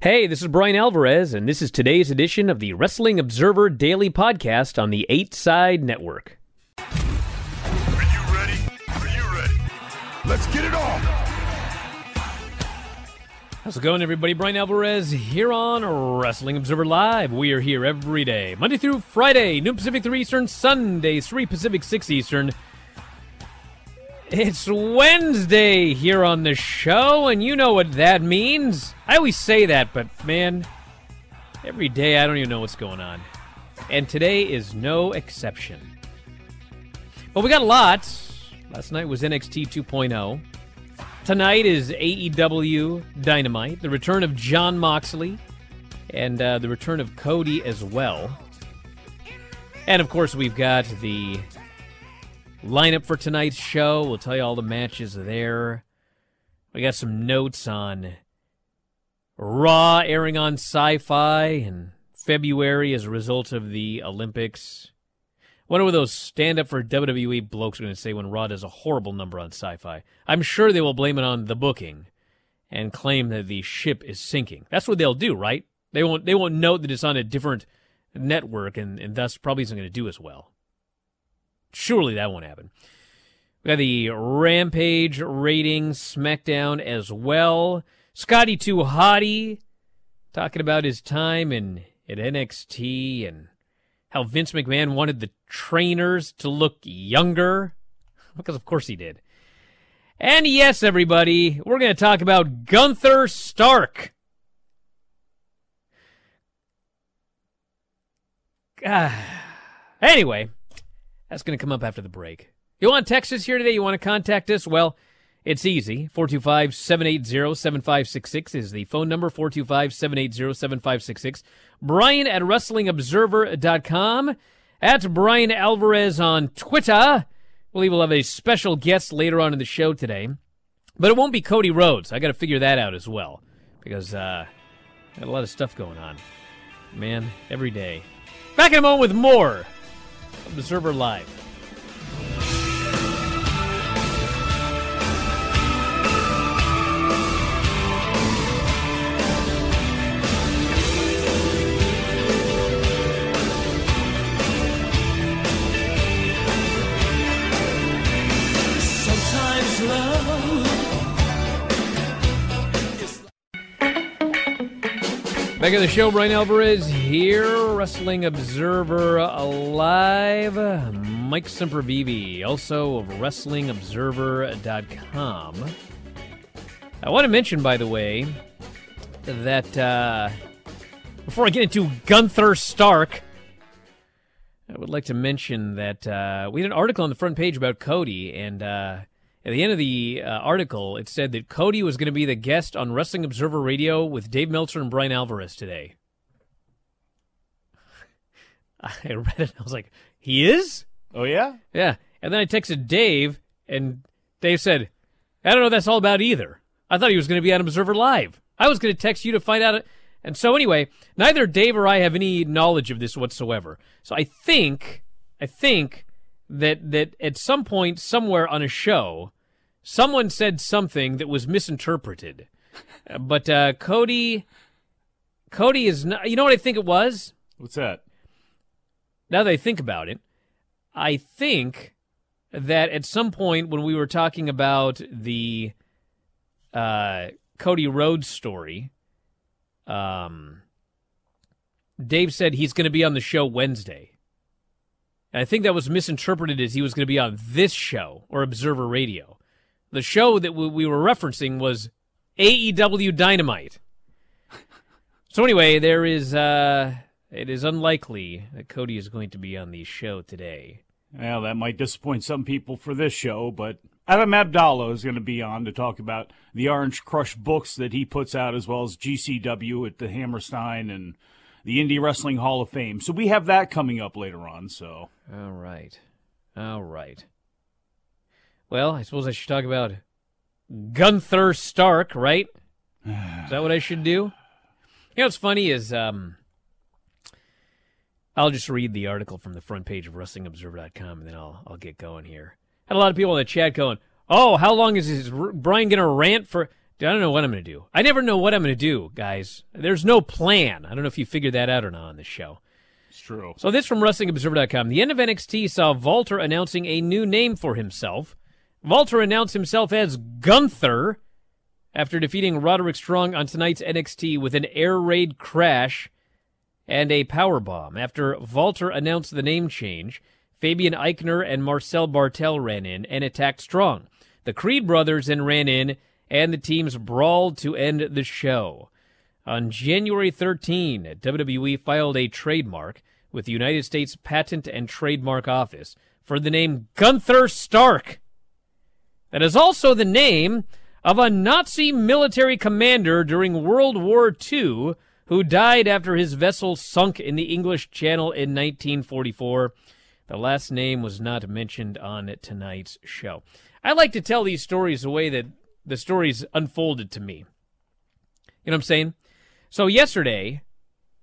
Hey, this is Brian Alvarez, and this is today's edition of the Wrestling Observer Daily Podcast on the 8 Side Network. Are you ready? Are you ready? Let's get it on! How's it going, everybody? Brian Alvarez here on Wrestling Observer Live. We are here every day, Monday through Friday, noon Pacific, 3 Eastern, Sunday, 3 Pacific, 6 Eastern. It's Wednesday here on the show, and you know what that means. I always say that, but man, every day I don't even know what's going on. And today is no exception. But we got a lot. Last night was NXT 2.0. Tonight is AEW Dynamite, the return of Jon Moxley, and uh, the return of Cody as well. And of course, we've got the lineup for tonight's show. We'll tell you all the matches there. We got some notes on Raw airing on Syfy in February as a result of the Olympics. Wonder what those stand up for WWE blokes are going to say when Raw does a horrible number on Syfy. I'm sure they will blame it on the booking and claim that the ship is sinking. That's what they'll do, right? They won't they won't note that it's on a different network and, and thus probably isn't going to do as well. Surely that won't happen. We got the Rampage ratings, SmackDown as well. Scotty 2 Hotty talking about his time in at NXT and how Vince McMahon wanted the trainers to look younger. Because of course he did. And yes, everybody, we're going to talk about Gunther Stark. Anyway, that's going to come up after the break. You want Texas here today? You want to contact us? Well, it's easy. 425 780 7566 is the phone number 425 780 7566. Brian at WrestlingObserver.com. At Brian Alvarez on Twitter. I believe we'll have a special guest later on in the show today. But it won't be Cody Rhodes. I got to figure that out as well. Because, uh, got a lot of stuff going on. Man, every day. Back in a moment with more Observer Live. Back on the show, Brian Alvarez here, Wrestling Observer Alive. Mike Sempervive, also of WrestlingObserver.com. I want to mention, by the way, that uh, before I get into Gunther Stark, I would like to mention that uh, we had an article on the front page about Cody, and uh, at the end of the uh, article, it said that Cody was going to be the guest on Wrestling Observer Radio with Dave Meltzer and Brian Alvarez today. I read it and I was like, he is? Oh yeah? Yeah. And then I texted Dave, and Dave said, I don't know what that's all about either. I thought he was going to be on Observer Live. I was going to text you to find out. And so, anyway, neither Dave or I have any knowledge of this whatsoever. So I think, I think that that at some point, somewhere on a show, someone said something that was misinterpreted. Uh, but uh, Cody, Cody is not. You know what I think it was? What's that? now that I think about it, I think that at some point when we were talking about the uh, Cody Rhodes story, Um, Dave said he's going to be on the show Wednesday. And I think that was misinterpreted as he was going to be on this show or Observer Radio. The show that we were referencing was AEW Dynamite. So anyway, there is uh it is unlikely that Cody is going to be on the show today. Well, that might disappoint some people for this show, but Adam Abdallah is going to be on to talk about the Orange Crush books that he puts out, as well as GCW at the Hammerstein and the Indie Wrestling Hall of Fame. So we have that coming up later on. So, all right, all right. Well, I suppose I should talk about Gunther Stark, right? Is that what I should do? You know what's funny is um, I'll just read the article from the front page of WrestlingObserver.com and then I'll I'll get going here. Had a lot of people in the chat going, "Oh, how long is this Brian going to rant for?" I don't know what I'm going to do. I never know what I'm going to do, guys. There's no plan. I don't know if you figured that out or not on this show. It's true. So this from WrestlingObserver.com. The end of NXT saw Walter announcing a new name for himself. Walter announced himself as Gunther after defeating Roderick Strong on tonight's NXT with an air raid crash and a power bomb. After Walter announced the name change, Fabian Aichner and Marcel Barthel ran in and attacked Strong. The Creed brothers then ran in, and the teams brawled to end the show. On January 13, WWE filed a trademark with the United States Patent and Trademark Office for the name Gunther Stark. That is also the name of a Nazi military commander during World War II who died after his vessel sunk in the English Channel in 1944. The last name was not mentioned on tonight's show. I like to tell these stories the way that the stories unfolded to me. You know what I'm saying? So yesterday,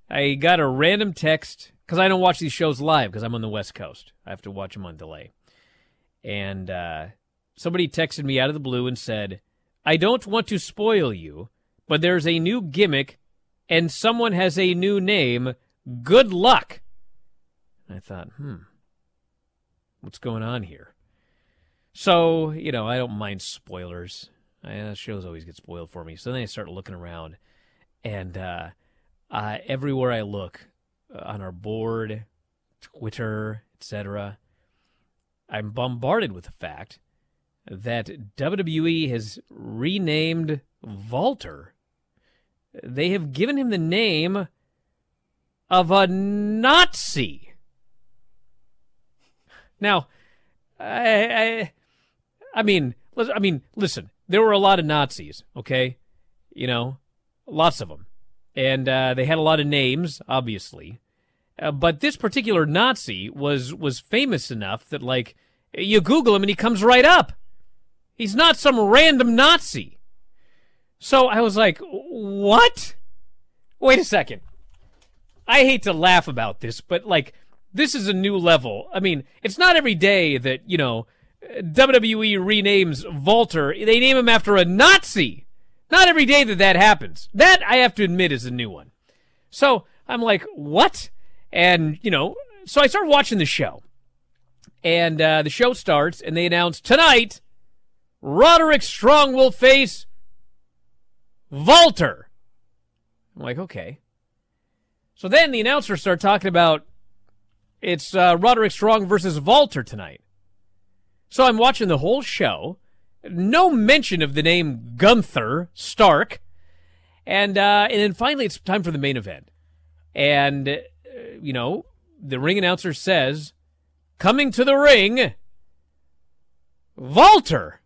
I got a random text because I don't watch these shows live because I'm on the West Coast. I have to watch them on delay. And uh, somebody texted me out of the blue and said, I don't want to spoil you, but there's a new gimmick and someone has a new name. Good luck. I thought, hmm, what's going on here? So, you know, I don't mind spoilers. I, uh, shows always get spoiled for me. So then I start looking around, and uh, uh, everywhere I look, uh, on our board, Twitter, etc., I'm bombarded with the fact that WWE has renamed Walter. They have given him the name of a Nazi. Now, I, I, I mean, I mean, listen. There were a lot of Nazis. Okay, you know, lots of them, and uh, they had a lot of names, obviously. Uh, but this particular Nazi was was famous enough that, like, you Google him and he comes right up. He's not some random Nazi. So I was like, what? Wait a second. I hate to laugh about this, but like, this is a new level. I mean, it's not every day that, you know, WWE renames Walter. They name him after a Nazi. Not every day that that happens. That, I have to admit, is a new one. So I'm like, what? And, you know, so I started watching the show. And uh, the show starts, and they announce tonight Roderick Strong will face Walter. I'm like, okay. So then the announcers start talking about it's uh, Roderick Strong versus Walter tonight. So I'm watching the whole show. No mention of the name Gunther Stark. And, uh, and then finally it's time for the main event. And, uh, you know, the ring announcer says, coming to the ring, Walter.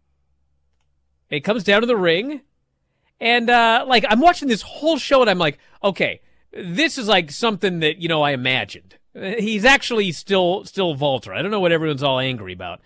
It comes down to the ring. And, uh, like, I'm watching this whole show and I'm like, okay, this is like something that, you know, I imagined. He's actually still, still Walter. I don't know what everyone's all angry about.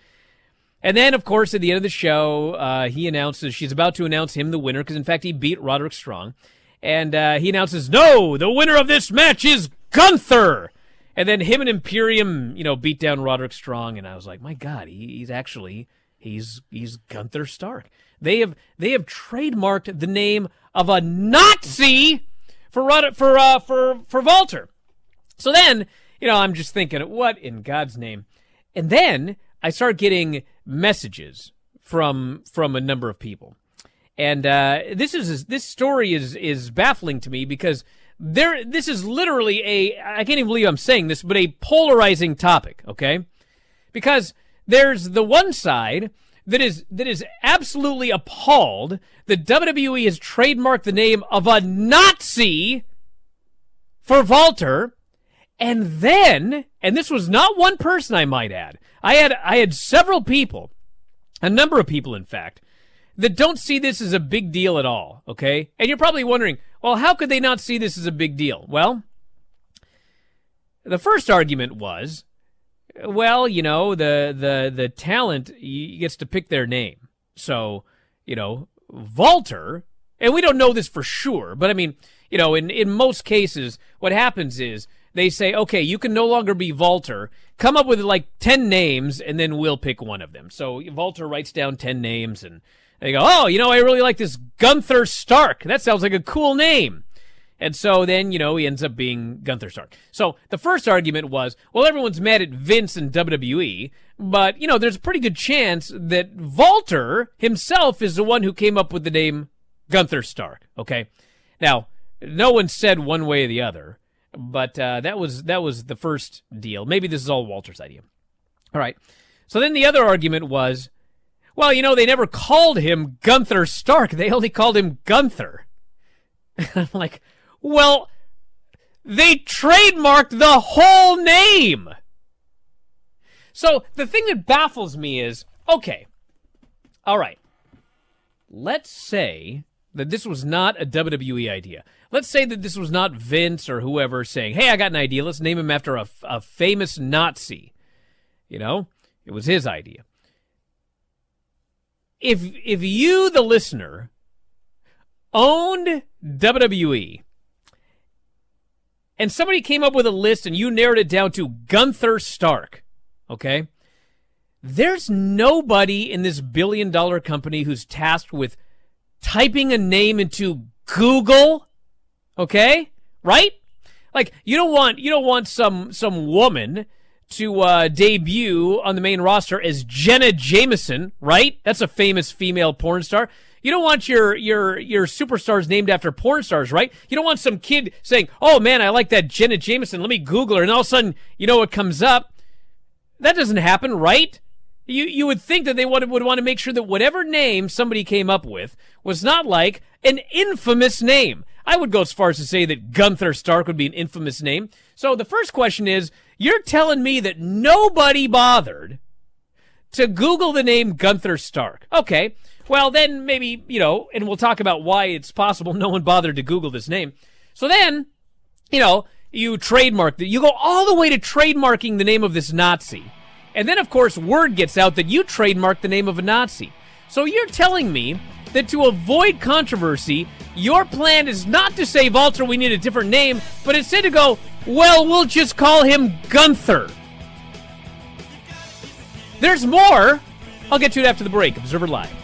And then, of course, at the end of the show, uh, he announces she's about to announce him the winner because, in fact, he beat Roderick Strong. And uh, he announces, no, the winner of this match is Gunther. And then him and Imperium, you know, beat down Roderick Strong. And I was like, my God, he, he's actually he's he's Gunther Stark. They have they have trademarked the name of a Nazi for for uh, for for Walter. So then, you know, I'm just thinking, what in God's name? And then I start getting messages from from a number of people. And uh, this is this story is is baffling to me because there this is literally a I can't even believe I'm saying this, but a polarizing topic. Okay, because there's the one side that is that is absolutely appalled that WWE has trademarked the name of a Nazi for Walter. And then, and this was not one person, I might add. I had I had several people, a number of people, in fact, that don't see this as a big deal at all. Okay, and you're probably wondering, well, how could they not see this as a big deal? Well, the first argument was, well, you know, the the the talent gets to pick their name, so you know, Walter, and we don't know this for sure, but I mean, you know, in in most cases, what happens is they say, okay, you can no longer be Walter. Come up with like 10 names and then we'll pick one of them. So Walter writes down 10 names and they go, oh, you know, I really like this Gunther Stark. That sounds like a cool name. And so then, you know, he ends up being Gunther Stark. So the first argument was, well, everyone's mad at Vince and WWE, but, you know, there's a pretty good chance that Walter himself is the one who came up with the name Gunther Stark. Okay. Now, no one said one way or the other. But uh, that was that was the first deal. Maybe this is all Walter's idea. All right. So then the other argument was, well, you know, they never called him Gunther Stark. They only called him Gunther. I'm like, well, they trademarked the whole name. So the thing that baffles me is, okay, all right, let's say that this was not a WWE idea. Let's say that this was not Vince or whoever saying, "Hey, I got an idea. Let's name him after a, a famous Nazi." You know, it was his idea. If if you, the listener, owned WWE, and somebody came up with a list and you narrowed it down to Gunther Stark, okay? There's nobody in this billion dollar company who's tasked with typing a name into Google Okay? Right? Like you don't want you don't want some some woman to uh, debut on the main roster as Jenna Jameson, right? That's a famous female porn star. You don't want your your your superstars named after porn stars, right? You don't want some kid saying, "Oh man, I like that Jenna Jameson. Let me Google her," and all of a sudden, you know what comes up? That doesn't happen, right? You you would think that they would would want to make sure that whatever name somebody came up with was not like an infamous name. I would go as far as to say that Gunther Stark would be an infamous name. So the first question is, you're telling me that nobody bothered to Google the name Gunther Stark. Okay. Well, then maybe, you know, and we'll talk about why it's possible no one bothered to Google this name. So then, you know, you trademark. You go all the way to trademarking the name of this Nazi. And then, of course, word gets out that you trademarked the name of a Nazi. So you're telling me that to avoid controversy, your plan is not to say, Walter, we need a different name, but instead to go, well, we'll just call him Gunther. There's more. I'll get to it after the break. Observer Live.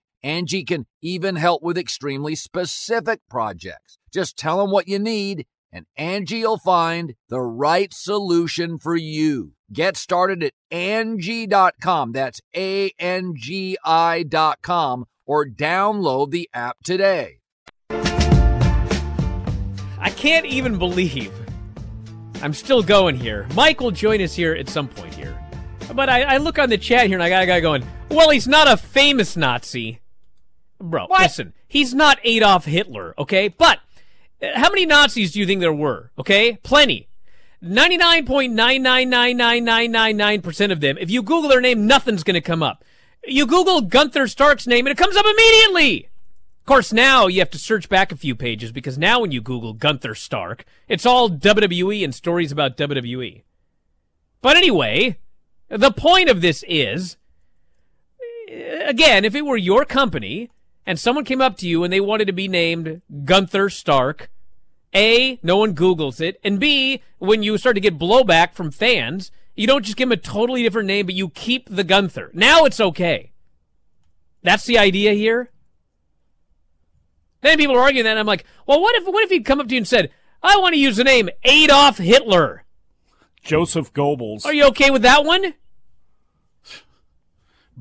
Angie can even help with extremely specific projects. Just tell them what you need and Angie will find the right solution for you. Get started at Angie.com. That's A-N-G-I dot com or download the app today. I can't even believe I'm still going here. Mike will join us here at some point here. But I, I look on the chat here and I got a guy going, well, he's not a famous Nazi. Bro, What? listen, he's not Adolf Hitler, okay? But uh, how many Nazis do you think there were? Okay? Plenty. 99.9999999% of them, if you Google their name, nothing's going to come up. You Google Gunther Stark's name and it comes up immediately. Of course, now you have to search back a few pages because now when you Google Gunther Stark, it's all WWE and stories about WWE. But anyway, the point of this is, uh, again, if it were your company and someone came up to you and they wanted to be named Gunther Stark, A, no one Googles it, and B, when you start to get blowback from fans, you don't just give them a totally different name, but you keep the Gunther. Now it's okay. That's the idea here. Then people are arguing that, and I'm like, well, what if what if he'd come up to you and said, I want to use the name Adolf Hitler? Joseph Goebbels, Are you okay with that one?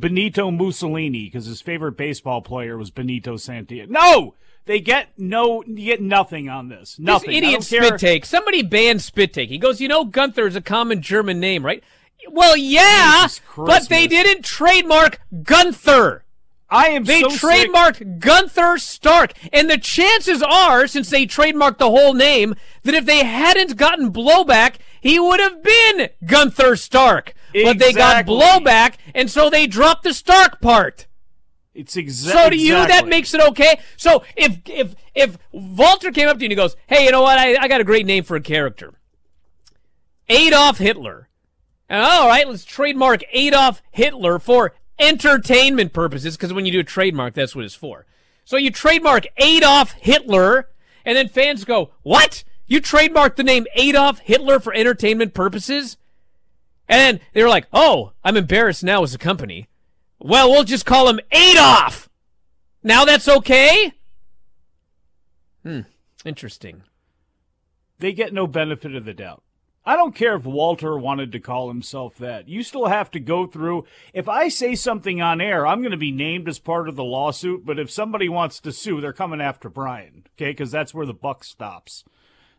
Benito Mussolini, because his favorite baseball player was Benito Santiago. No, they get no, you get nothing on this. Nothing. This idiot don't care. spit take. Somebody banned spit take. He goes, you know, Gunther is a common German name, right? Well, yeah, but they didn't trademark Gunther. I am They so sick. trademarked Gunther Stark. And the chances are, since they trademarked the whole name, that if they hadn't gotten blowback, he would have been Gunther Stark. But they got blowback, and so they dropped the Stark part. It's exactly. So to you, that makes it okay. So if if if Walter came up to you and he goes, "Hey, you know what? I, I got a great name for a character, Adolf Hitler." And, all right, let's trademark Adolf Hitler for entertainment purposes, because when you do a trademark, that's what it's for. So you trademark Adolf Hitler, and then fans go, "What? You trademarked the name Adolf Hitler for entertainment purposes?" And they were like, "Oh, I'm embarrassed now as a company." Well, we'll just call him Adolf. Now that's okay? Hmm. Interesting. they get no benefit of the doubt. I don't care if Walter wanted to call himself that. You still have to go through. If I say something on air, I'm going to be named as part of the lawsuit. But if somebody wants to sue, they're coming after Brian, okay? Because that's where the buck stops.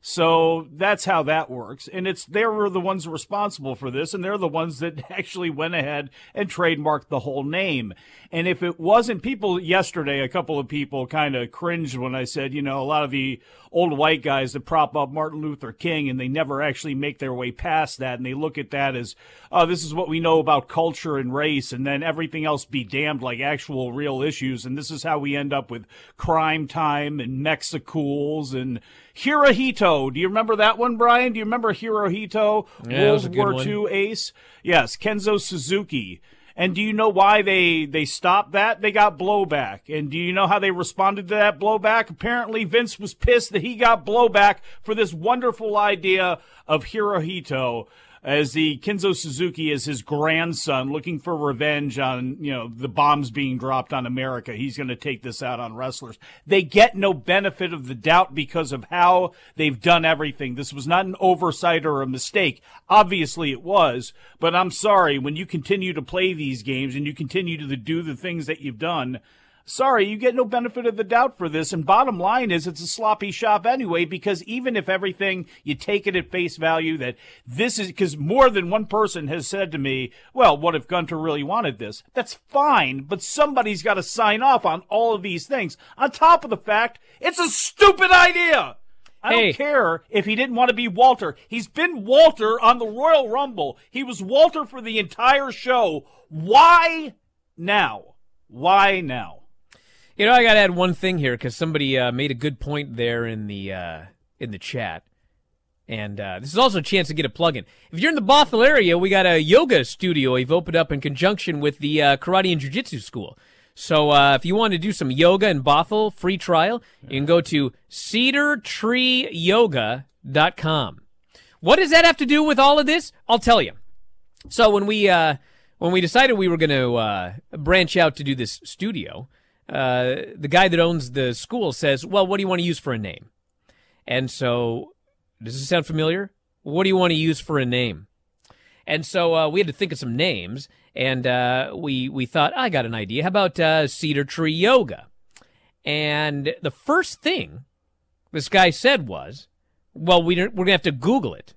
So that's how that works. And it's they were the ones responsible for this, and they're the ones that actually went ahead and trademarked the whole name. And if it wasn't people yesterday, a couple of people kind of cringed when I said, you know, a lot of the old white guys that prop up Martin Luther King and they never actually make their way past that and they look at that as, oh, this is what we know about culture and race, and then everything else be damned like actual real issues. And this is how we end up with Cryme Tyme and Mexicools and Hirohito. Do you remember that one, Brian? Do you remember Hirohito? Yeah, that was a World War one. II ace? Yes, Kenzo Suzuki. And do you know why they they stopped that? They got blowback. And do you know how they responded to that blowback? Apparently Vince was pissed that he got blowback for this wonderful idea of Hirohito as the Kenzo Suzuki as his grandson looking for revenge on, you know, the bombs being dropped on America. He's going to take this out on wrestlers. They get no benefit of the doubt because of how they've done everything. This was not an oversight or a mistake. Obviously it was, but I'm sorry when you continue to play these games and you continue to do the things that you've done, sorry, you get no benefit of the doubt for this. And bottom line is it's a sloppy shop anyway, because even if everything, you take it at face value that this is, because more than one person has said to me, well, what if Gunther really wanted this? That's fine, but somebody's got to sign off on all of these things. On top of the fact, it's a stupid idea. I Hey. don't care if he didn't want to be Walter. He's been Walter on the Royal Rumble. He was Walter for the entire show. Why now? Why now? You know, I got to add one thing here because somebody uh, made a good point there in the uh, in the chat, and uh, this is also a chance to get a plug in. If you're in the Bothell area, we got a yoga studio we've opened up in conjunction with the uh, Karate and Jiu Jitsu school. So uh, if you want to do some yoga in Bothell, free trial, you can go to cedartreeyoga.com. What does that have to do with all of this? I'll tell you. So when we uh, when we decided we were going to branch out to do this studio, uh, the guy that owns the school says, "Well, what do you want to use for a name?" And so, does this sound familiar? What do you want to use for a name? And so uh, we had to think of some names, and uh, we we thought, I got an idea. How about uh, Cedar Tree Yoga? And the first thing this guy said was, "Well, we we're gonna have to Google it."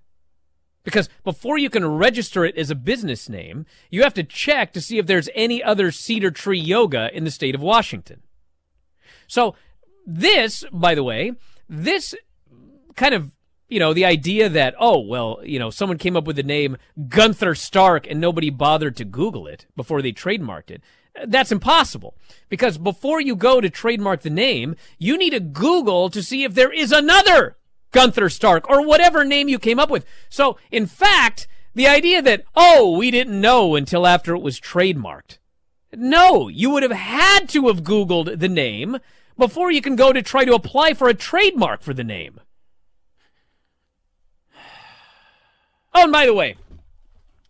Because before you can register it as a business name, you have to check to see if there's any other Cedar Tree Yoga in the state of Washington. So, this, by the way, this kind of, you know, the idea that, oh, well, you know, someone came up with the name Gunther Stark and nobody bothered to Google it before they trademarked it. That's impossible. Because before you go to trademark the name, you need to Google to see if there is another Gunther Stark or whatever name you came up with. So, in fact, the idea that, oh, we didn't know until after it was trademarked. No, you would have had to have Googled the name before you can go to try to apply for a trademark for the name. Oh, and by the way,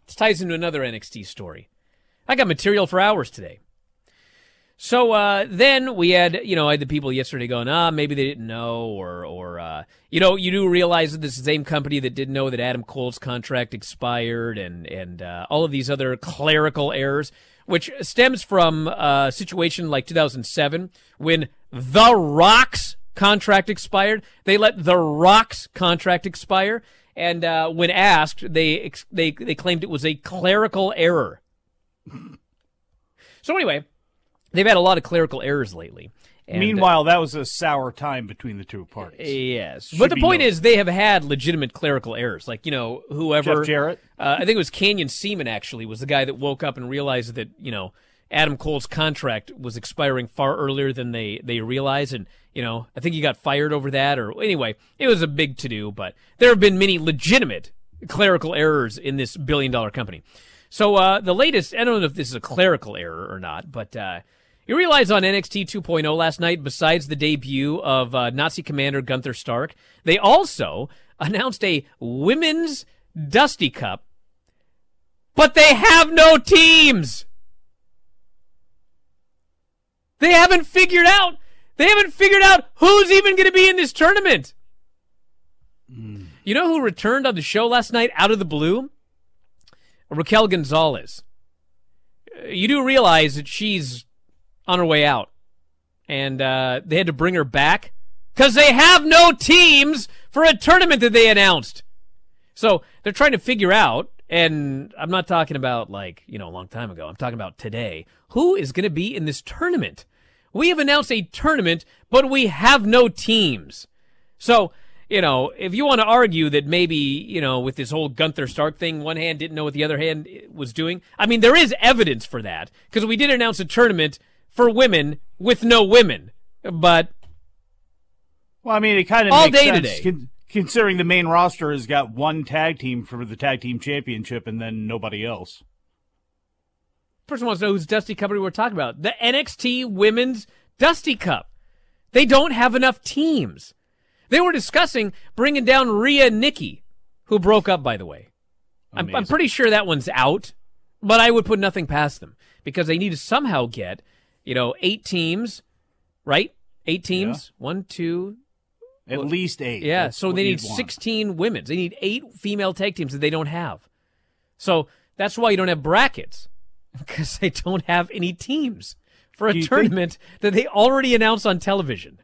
this ties into another NXT story. I got material for hours today. So uh, then we had, you know, I had the people yesterday going, ah, maybe they didn't know, or, or, uh, you know, you do realize that this is the same company that didn't know that Adam Cole's contract expired, and and uh, all of these other clerical errors, which stems from a situation like 2007 when The Rock's contract expired. They let The Rock's contract expire, and uh, when asked, they they they claimed it was a clerical error. so anyway. They've had a lot of clerical errors lately. And, uh, Meanwhile, that was a sour time between the two parties. yes, Should but the point is they have had legitimate clerical errors. Like you know, whoever Jeff Jarrett? uh, I think it was Canyon Ceman actually was the guy that woke up and realized that you know Adam Cole's contract was expiring far earlier than they they realized, and you know I think he got fired over that. Or anyway, it was a big to do. But there have been many legitimate clerical errors in this billion dollar company. So uh, the latest, I don't know if this is a clerical error or not, but uh, you realize on NXT 2.0 last night, besides the debut of uh, Nazi Commander Gunther Stark, they also announced a women's Dusty Cup, but they have no teams. They haven't figured out. They haven't figured out who's even going to be in this tournament. You know who returned on the show last night out of the blue? Raquel Gonzalez. Uh, You do realize that she's on her way out, and uh, they had to bring her back because they have no teams for a tournament that they announced. So they're trying to figure out, and I'm not talking about like you know a long time ago. I'm talking about today. Who is going to be in this tournament? We have announced a tournament, but we have no teams. So, you know, if you want to argue that maybe, you know, with this whole Gunther Stark thing, one hand didn't know what the other hand was doing, I mean, there is evidence for that because we did announce a tournament for women with no women. But Well, I mean, it kind of All makes day sense, today. con- considering the main roster has got one tag team for the tag team championship and then nobody else. person wants to know whose Dusty Cup we're talking about. The NXT Women's Dusty Cup. They don't have enough teams. They were discussing bringing down Rhea Nikki, who broke up, by the way. I'm, I'm pretty sure that one's out, but I would put nothing past them because they need to somehow get, you know, eight teams, right? Eight teams. One, two. At least eight. Yeah. That's so they need want. 16 women's. They need eight female tag teams that they don't have. So that's why you don't have brackets because they don't have any teams for a you think- tournament that they already announced on television.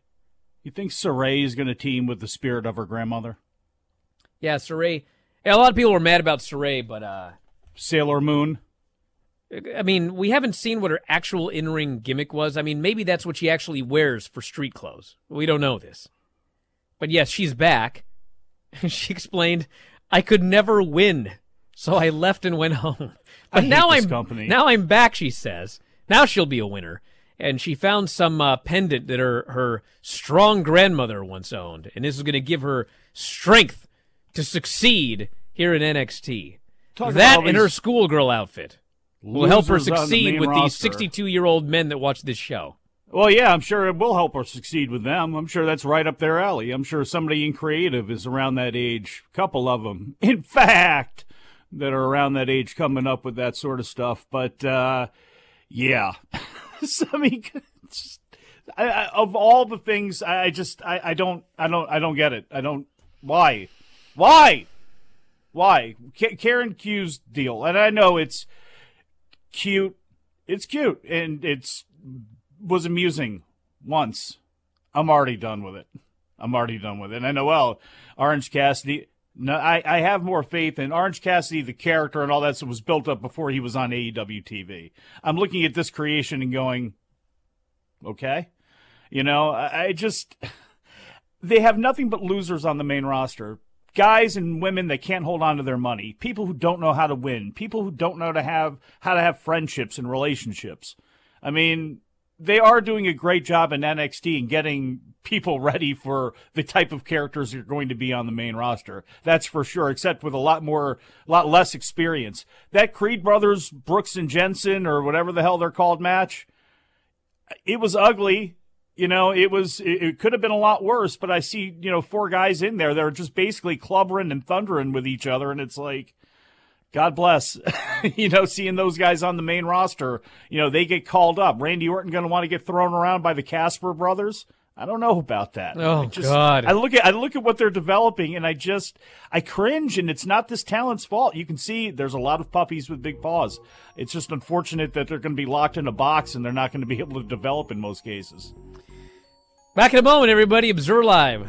You think Sarray is going to team with the spirit of her grandmother? Yeah, Sarray. Yeah, a lot of people were mad about Sarray, but uh, Sailor Moon? I mean, we haven't seen what her actual in-ring gimmick was. I mean, maybe that's what she actually wears for street clothes. We don't know this. But yes, she's back. she explained, "I could never win, so I left and went home." But now I'm company. now I'm back. She says now she'll be a winner, and she found some uh, pendant that her her strong grandmother once owned, and this is going to give her strength to succeed here in NXT. Talk that in and her schoolgirl outfit will help her the succeed main with these 62 year old men that watch this show. Well, yeah, I'm sure it will help her succeed with them. I'm sure that's right up their alley. I'm sure somebody in creative is around that age. A couple of them, in fact, that are around that age coming up with that sort of stuff. But, uh, yeah. So, I mean, I, I, of all the things, I, I just, I, I don't, I don't, I don't get it. I don't, why? Why? Why? K- Karen Q's deal. And I know it's cute. It's cute. And it's, was amusing once. I'm already done with it. I'm already done with it. And I know, well, Orange Cassidy. No, I, I have more faith in Orange Cassidy, the character, and all that stuff was built up before he was on AEW TV. I'm looking at this creation and going, okay, you know, I, I just they have nothing but losers on the main roster. Guys and women that can't hold on to their money, people who don't know how to win, people who don't know to have how to have friendships and relationships. I mean, they are doing a great job in NXT and getting people ready for the type of characters are going to be on the main roster. That's for sure, except with a lot more, a lot less experience. That Creed brothers, Brooks and Jensen, or whatever the hell they're called match, it was ugly. You know, it was, it, it could have been a lot worse, but I see, you know, four guys in there that are just basically clubbering and thundering with each other. And it's like, God bless. you know, seeing those guys on the main roster, you know, they get called up. Randy Orton going to want to get thrown around by the Casper brothers. I don't know about that. Oh, I just, God. I look at I look at what they're developing, and I just I cringe. And it's not this talent's fault. You can see there's a lot of puppies with big paws. It's just unfortunate that they're going to be locked in a box and they're not going to be able to develop in most cases. Back in a moment, everybody. Observe Live.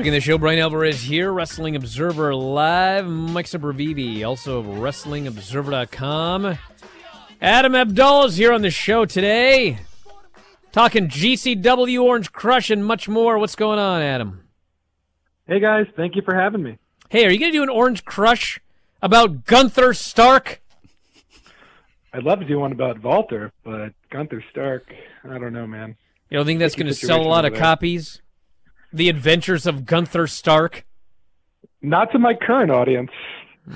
In the show, Brian Alvarez here, Wrestling Observer Live. Mike Sempervive, also of WrestlingObserver.com. Adam Abdullah is here on the show today. Talking GCW, Orange Crush, and much more. What's going on, Adam? Hey guys, thank you for having me. Hey, are you going to do an Orange Crush about Gunther Stark? I'd love to do one about Walter, but Gunther Stark, I don't know, man. You don't think that's going to sell a lot of copies? The Adventures of Gunther Stark? Not to my current audience.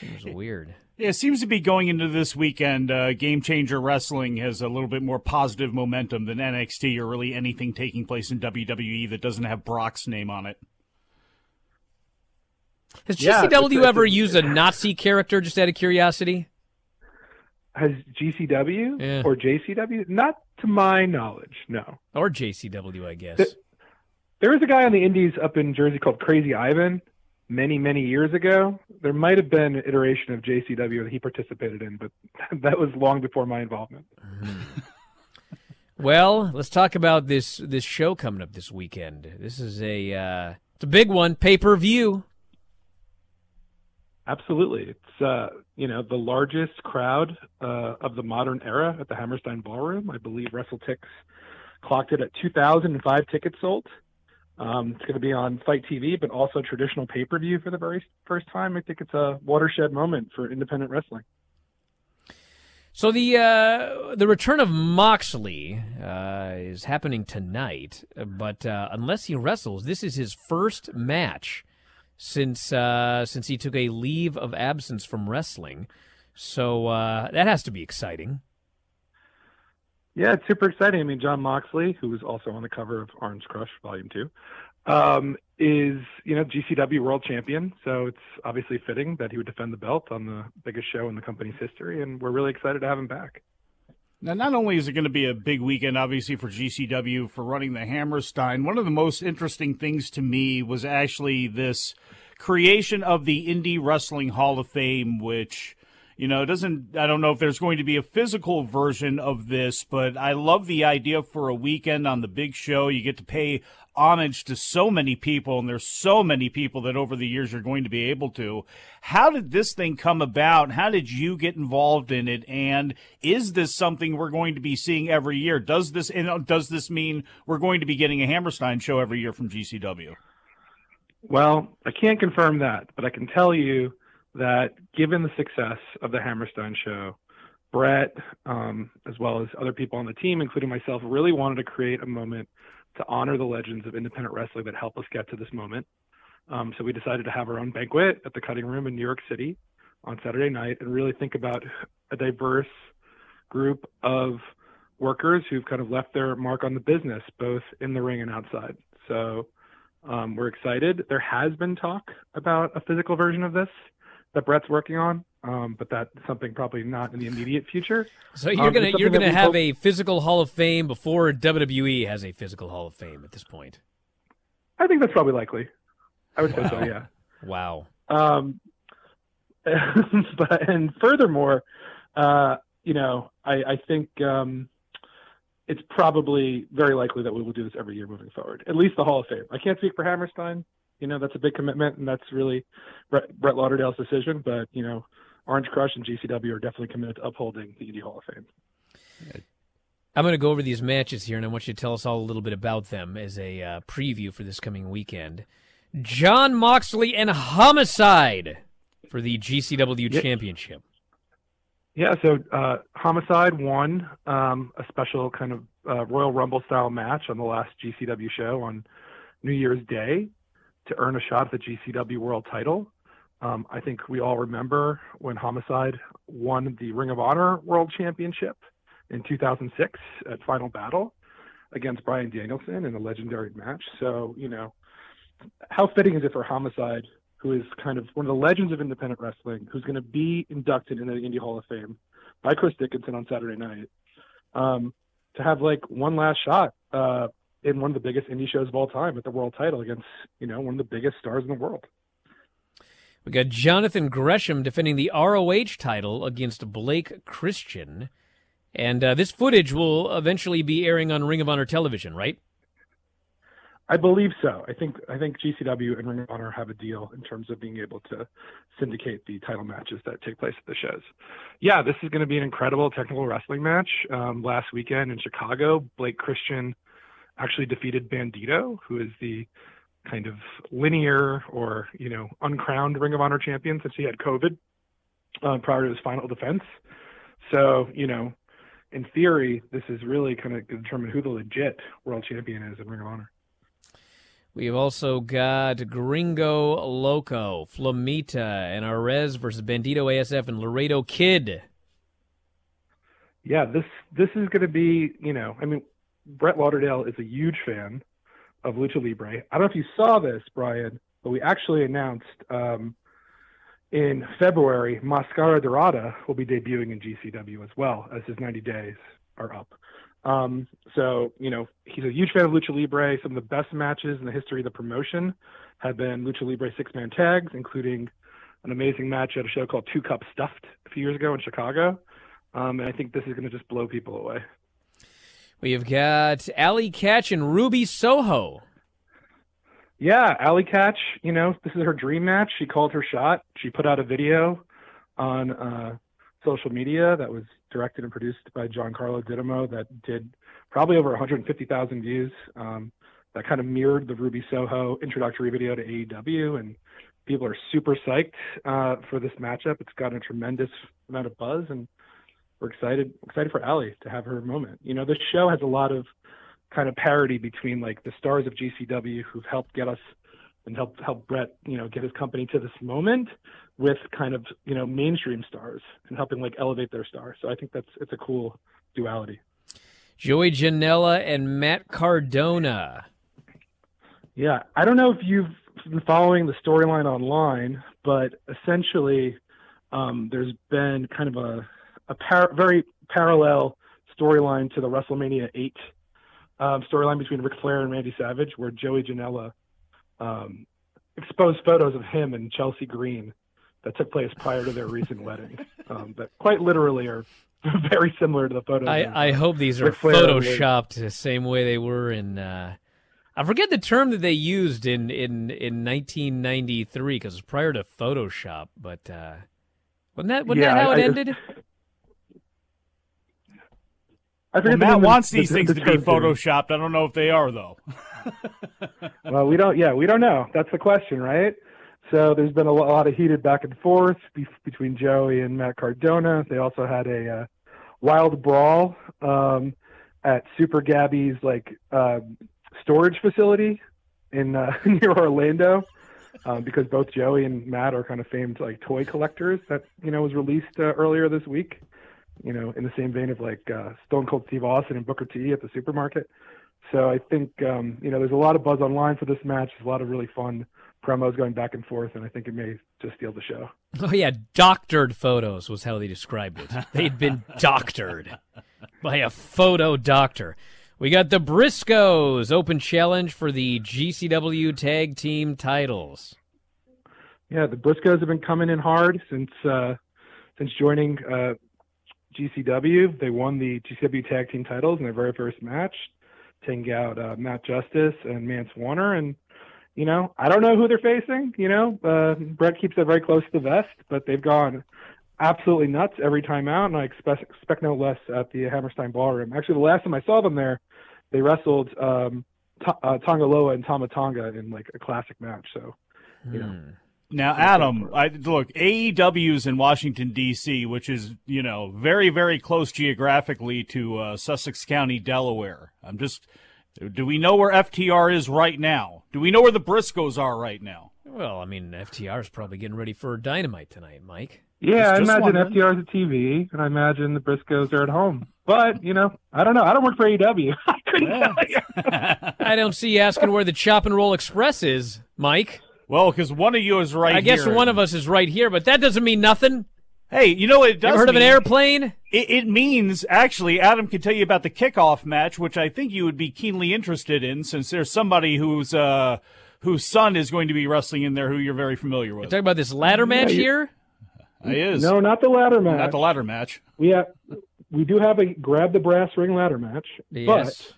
Seems weird. Yeah, it seems to be going into this weekend. Uh, Game Changer Wrestling has a little bit more positive momentum than NXT or really anything taking place in WWE that doesn't have Brock's name on it. Has Yeah, GCW it's- ever it's- used a Nazi character just out of curiosity? Has GCW Yeah. or JCW? Not to my knowledge, no. Or JCW, I guess. The- There was a guy on the Indies up in Jersey called Crazy Ivan many, many years ago. There might have been an iteration of JCW that he participated in, but that was long before my involvement. Well, let's talk about this this show coming up this weekend. This is a uh, it's a big one, pay per view. Absolutely. It's uh, you know, the largest crowd uh, of the modern era at the Hammerstein Ballroom. I believe WrestleTix clocked it at 2,005 tickets sold. Um, it's going to be on FITE TV, but also traditional pay-per-view for the very first time. I think it's a watershed moment for independent wrestling. So the uh, the return of Moxley uh, is happening tonight, but uh, unless he wrestles, this is his first match since uh, since he took a leave of absence from wrestling. So uh, that has to be exciting. Yeah, it's super exciting. I mean, Jon Moxley, who was also on the cover of Orange Crush Volume Two, um, is you know GCW World Champion. So it's obviously fitting that he would defend the belt on the biggest show in the company's history, and we're really excited to have him back. Now, not only is it going to be a big weekend, obviously, for GCW for running the Hammerstein, one of the most interesting things to me was actually this creation of the Indie Wrestling Hall of Fame, which, you know, it doesn't, I don't know if there's going to be a physical version of this, but I love the idea for a weekend on the big show. You get to pay homage to so many people, and there's so many people that over the years you're going to be able to. How did this thing come about? How did you get involved in it? And is this something we're going to be seeing every year? Does this and uh, does this mean we're going to be getting a Hammerstein show every year from GCW? Well, I can't confirm that, but I can tell you that given the success of the Hammerstein show, Brett, um, as well as other people on the team, including myself, really wanted to create a moment to honor the legends of independent wrestling that helped us get to this moment. Um, so we decided to have our own banquet at the Cutting Room in New York City on Saturday night and really think about a diverse group of workers who've kind of left their mark on the business, both in the ring and outside. So um, we're excited. There has been talk about a physical version of this that Brett's working on, um, but that's something probably not in the immediate future. So you're Um, gonna you're gonna have hope- a physical Hall of Fame before WWE has a physical Hall of Fame at this point. I think that's probably likely. I would say so, yeah. Wow. Um, but and furthermore, uh, you know, I, I think um, it's probably very likely that we will do this every year moving forward. At least the Hall of Fame. I can't speak for Hammerstein. You know, that's a big commitment, and that's really Brett, Brett Lauderdale's decision. But you know, Orange Crush and GCW are definitely committed to upholding the Indie Hall of Fame. I'm going to go over these matches here, and I want you to tell us all a little bit about them as a uh, preview for this coming weekend. Jon Moxley and Homicide for the GCW Yeah. Championship. Yeah, so uh, Homicide won um, a special kind of uh, Royal Rumble style match on the last GCW show on New Year's Day to earn a shot at the GCW World Title. Um, I think we all remember when Homicide won the Ring of Honor World Championship in 2006 at Final Battle against Bryan Danielson in a legendary match. So, you know, how fitting is it for Homicide, who is kind of one of the legends of independent wrestling, who's going to be inducted into the Indie Hall of Fame by Chris Dickinson on Saturday night, um, to have like one last shot uh, in one of the biggest indie shows of all time at the world title against, you know, one of the biggest stars in the world. We got Jonathan Gresham defending the ROH title against Blake Christian. And uh, this footage will eventually be airing on Ring of Honor television, right? I believe so. I think I think GCW and Ring of Honor have a deal in terms of being able to syndicate the title matches that take place at the shows. Yeah, this is going to be an incredible technical wrestling match. Um, last weekend in Chicago, Blake Christian actually defeated Bandido, who is the kind of linear or you know uncrowned Ring of Honor champion since he had COVID uh, prior to his final defense. So you know, in theory, this is really kind of determine who the legit world champion is in Ring of Honor. We've also got Gringo Loco, Flamita, and Arez versus Bandido ASF and Laredo Kid. Yeah, this this is going to be, you know, I mean, Brett Lauderdale is a huge fan of Lucha Libre. I don't know if you saw this, Brian, but we actually announced um, in February, Mascara Dorada will be debuting in GCW as well as his 90 days are up. Um, so, you know, he's a huge fan of Lucha Libre. Some of the best matches in the history of the promotion have been Lucha Libre six man tags, including an amazing match at a show called Two Cup Stuffed a few years ago in Chicago. Um, and I think this is going to just blow people away. We've got Allie Katch and Ruby Soho. Yeah, Allie Katch, you know, this is her dream match. She called her shot. She put out a video on uh, social media that was directed and produced by Giancarlo Dittamo that did probably over 150,000 views. Um, that kind of mirrored the Ruby Soho introductory video to AEW, and people are super psyched uh, for this matchup. It's gotten a tremendous amount of buzz, and we're excited excited for Allie to have her moment. You know, this show has a lot of kind of parity between like the stars of GCW who've helped get us and help help Brett, you know, get his company to this moment with kind of, you know, mainstream stars and helping like elevate their star. So I think that's it's a cool duality. Joey Janela and Matt Cardona. Yeah, I don't know if you've been following the storyline online, but essentially um, there's been kind of a a par- very parallel storyline to the WrestleMania 8 um, storyline between Ric Flair and Randy Savage, where Joey Janela um, exposed photos of him and Chelsea Green that took place prior to their recent wedding, um, that quite literally are very similar to the photos. I, I hope these are Flair photoshopped the same way they were in. Uh, I forget the term that they used in in in 1993 because it was prior to Photoshop. But uh, wasn't that wasn't Yeah, that how it I- I- ended? I Well, forget the Matt name wants the- these the- things the to be photoshopped. I don't know if they are though. well, we don't. Yeah, we don't know. That's the question, right? So there's been a a lot of heated back and forth be- between Joey and Matt Cardona. They also had a uh, wild brawl um, at Super Gabby's like um, storage facility in uh, near Orlando, um, because both Joey and Matt are kind of famed like toy collectors. That you know was released uh, earlier this week. You know, in the same vein of like uh, Stone Cold Steve Austin and Booker T at the supermarket. So I think um, you know there's a lot of buzz online for this match. There's a lot of really fun promos going back and forth, and I think it may just steal the show. Oh yeah, doctored photos was how they described it. They'd been doctored by a photo doctor. We got the Briscoes open challenge for the GCW tag team titles. Yeah, the Briscoes have been coming in hard since uh, since joining uh, GCW. They won the GCW tag team titles in their very first match, taking out uh, Matt Justice and Mance Warner. And you know, I don't know who they're facing. You know, uh, Brett keeps it very close to the vest, but they've gone absolutely nuts every time out, and I expect expect no less at the Hammerstein Ballroom. Actually, the last time I saw them there, they wrestled um, Ta- uh, Tonga Loa and Tama Tonga in like a classic match. So, you know. Now, Adam, I, look, AEW's in Washington D.C., which is you know very very close geographically to uh, Sussex County, Delaware. I'm just, do we know where FTR is right now? Do we know where the Briscoes are right now? Well, I mean, FTR is probably getting ready for Dynamite tonight, Mike. Yeah, I Just- just imagine wondering. FTR's at TV, and I imagine the Briscoes are at home. But you know, I don't know. I don't work for AEW. I couldn't tell you. I don't see you asking where the Chop and Roll Express is, Mike. Well, because one of you is right. I guess here. one of us is right here, but that doesn't mean nothing. Hey, you know what it does? Ever heard of an airplane? It, it means actually, Adam can tell you about the kickoff match, which I think you would be keenly interested in, since there's somebody who's uh whose son is going to be wrestling in there, who you're very familiar with. Talking about this ladder match you- here? He is No, not the ladder match. not the ladder match. we have, we do have a grab the brass ring ladder match. Yes. But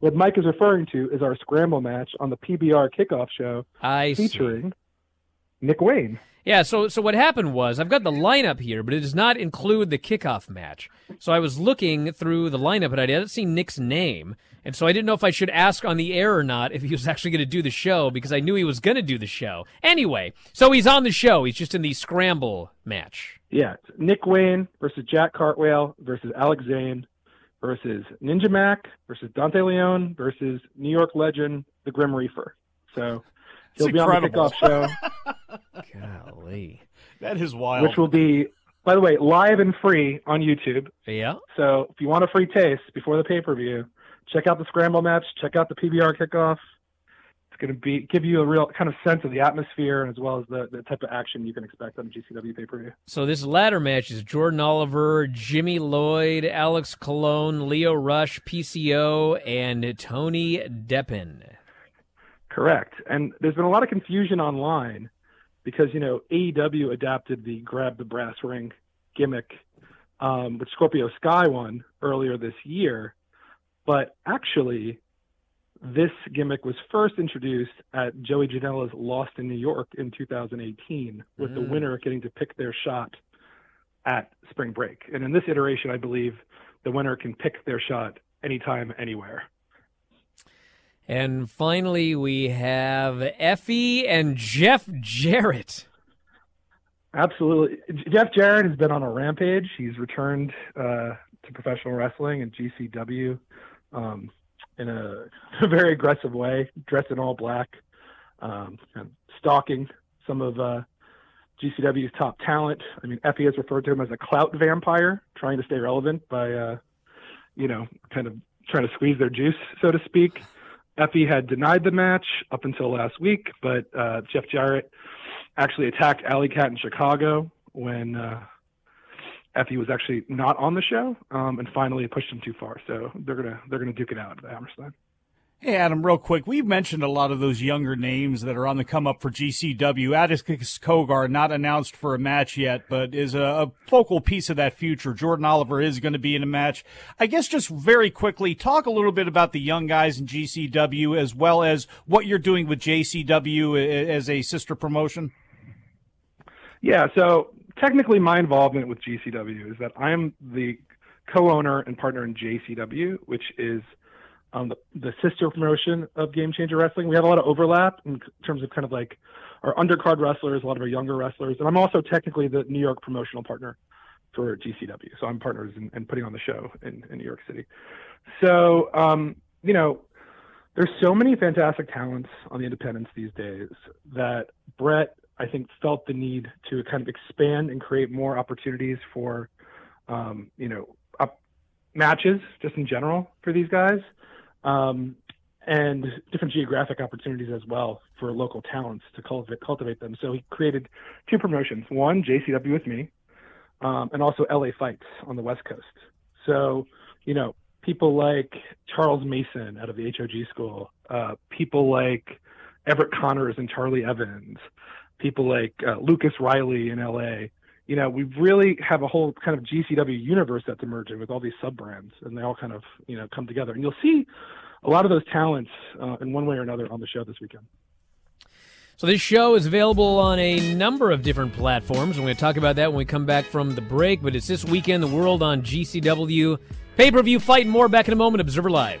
what Mike is referring to is our scramble match on the PBR kickoff show, I see. featuring Nick Wayne. Yeah, so so what happened was I've got the lineup here, but it does not include the kickoff match. So I was looking through the lineup and I didn't see Nick's name. And so I didn't know if I should ask on the air or not if he was actually going to do the show because I knew he was going to do the show. Anyway, so he's on the show. He's just in the scramble match. Yeah, Nick Wayne versus Jack Cartwheel versus Alex Zayne versus Ninja Mac versus Dante Leone versus New York legend the Grim Reaper. So he'll It's be on the incredible. kickoff show, Golly. That is wild. which will be, by the way, live and free on YouTube. Yeah. So if you want a free taste before the pay per view, check out the scramble match, check out the PBR kickoff. Going to be give you a real kind of sense of the atmosphere as well as the, the type of action you can expect on a GCW pay per view. So this ladder match is Jordan Oliver, Jimmy Lloyd, Alex Colon, Leo Rush, PCO, and Tony Deppen. Correct. And there's been a lot of confusion online because, you know, AEW adapted the grab the brass ring gimmick, um, which Scorpio Sky won earlier this year. But actually, this gimmick was first introduced at Joey Janela's Lost in New York in 2018, with the Mm. winner getting to pick their shot at spring break. And in this iteration, I believe the winner can pick their shot anytime, anywhere. And finally, we have Effy and Jeff Jarrett. Absolutely. Jeff Jarrett has been on a rampage. He's returned uh, to professional wrestling and GCW um, in a, very aggressive way, dressed in all black, um, and stalking some of uh, GCW's top talent. I mean, Effy has referred to him as a clout vampire, trying to stay relevant by, uh, you know, kind of trying to squeeze their juice, so to speak. Effy had denied the match up until last week, but uh, Jeff Jarrett actually attacked Allie Katch in Chicago when uh, Effy was actually not on the show, um, and finally pushed him too far. So they're gonna they're gonna duke it out at the Hammerstein. Hey, Adam, real quick. We've mentioned a lot of those younger names that are on the come up for GCW. Atticus Cogar, not announced for a match yet, but is a, a focal piece of that future. Jordan Oliver is going to be in a match. I guess just very quickly, talk a little bit about the young guys in GCW as well as what you're doing with JCW as a sister promotion. Yeah, so technically my involvement with GCW is that I'm the co-owner and partner in JCW, which is um, the, the sister promotion of Game Changer Wrestling. We have a lot of overlap in terms of kind of like our undercard wrestlers, a lot of our younger wrestlers, and I'm also technically the New York promotional partner for GCW. So I'm partners in, in putting on the show in, in New York City. So, um, you know, there's so many fantastic talents on the independents these days that Brett, I think, felt the need to kind of expand and create more opportunities for, um, you know, up matches just in general for these guys, um, and different geographic opportunities as well for local talents to cultivate cultivate them. So he created two promotions: one JCW with me, um, and also LA Fights on the West Coast. So, you know, people like Charles Mason out of the HOG school, uh, people like Everett Connors and Charlie Evans, people like uh, Lucas Riley in LA. You know, we really have a whole kind of GCW universe that's emerging with all these sub brands, and they all kind of you know come together. And you'll see a lot of those talents uh, in one way or another on the show this weekend. So this show is available on a number of different platforms. We're going to talk about that when we come back from the break. But it's this weekend, the world on GCW. Pay per view fight and more back in a moment. Observer Live.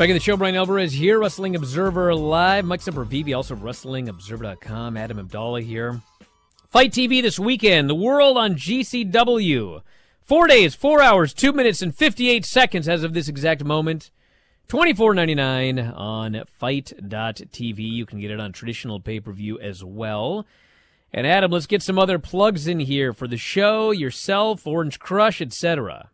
Back in the show, Brian Alvarez here, Wrestling Observer Live. Mike Sempervive, also of WrestlingObserver.com. Adam Abdallah here. FITE TV this weekend. The world on GCW. Four days, four hours, two minutes, and 58 seconds as of this exact moment. Twenty-four ninety-nine on FITE.tv. You can get it on traditional pay-per-view as well. And Adam, let's get some other plugs in here for the show, yourself, Orange Crush, etc.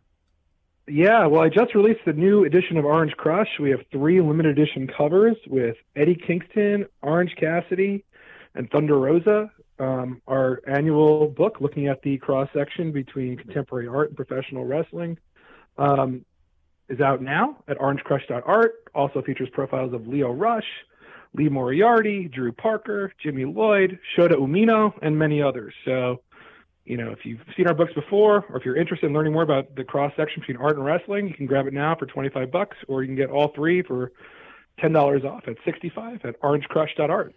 Yeah, well, I just released the new edition of Orange Crush. We have three limited edition covers with Eddie Kingston, Orange Cassidy, and Thunder Rosa. Um, our annual book looking at the cross section between contemporary art and professional wrestling um, is out now at orangecrush.art. Also features profiles of Leo Rush, Lee Moriarty, Drew Parker, Jimmy Lloyd, Shota Umino, and many others. So, you know, if you've seen our books before, or if you're interested in learning more about the cross section between art and wrestling, you can grab it now for 25 bucks, or you can get all three for $10 off at 65 at orangecrush.art.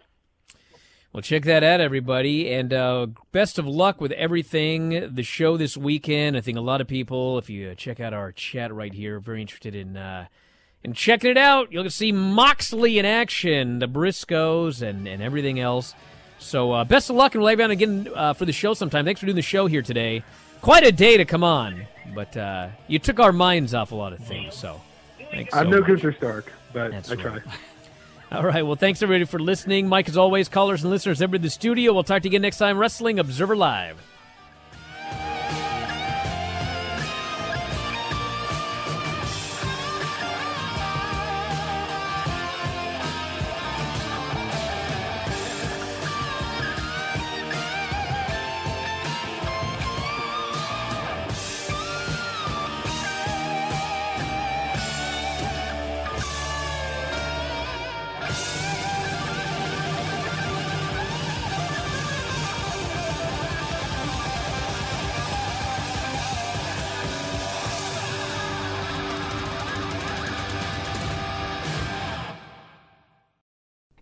Well, check that out, everybody. And uh, best of luck with everything. The show this weekend. I think a lot of people, if you check out our chat right here, very interested in uh, in checking it out. You'll see Moxley in action, the Briscoes, and, and everything else. So uh, best of luck, and we'll have you on again uh, for the show sometime. Thanks for doing the show here today. Quite a day to come on, but uh, you took our minds off a lot of things. So thanks. I'm so no. Gunther Stark, but That's I right. try. All right. Well, thanks everybody for listening. Mike, as always, callers and listeners, everybody in the studio. We'll talk to you again next time. Wrestling Observer Live.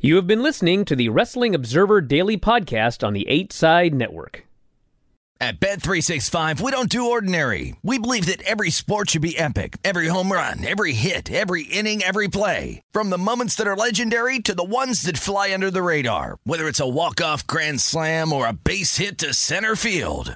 You have been listening to the Wrestling Observer Daily Podcast on the 8 Side Network. At Bet365, we don't do ordinary. We believe that every sport should be epic. Every home run, every hit, every inning, every play. From the moments that are legendary to the ones that fly under the radar. Whether it's a walk-off grand slam or a base hit to center field.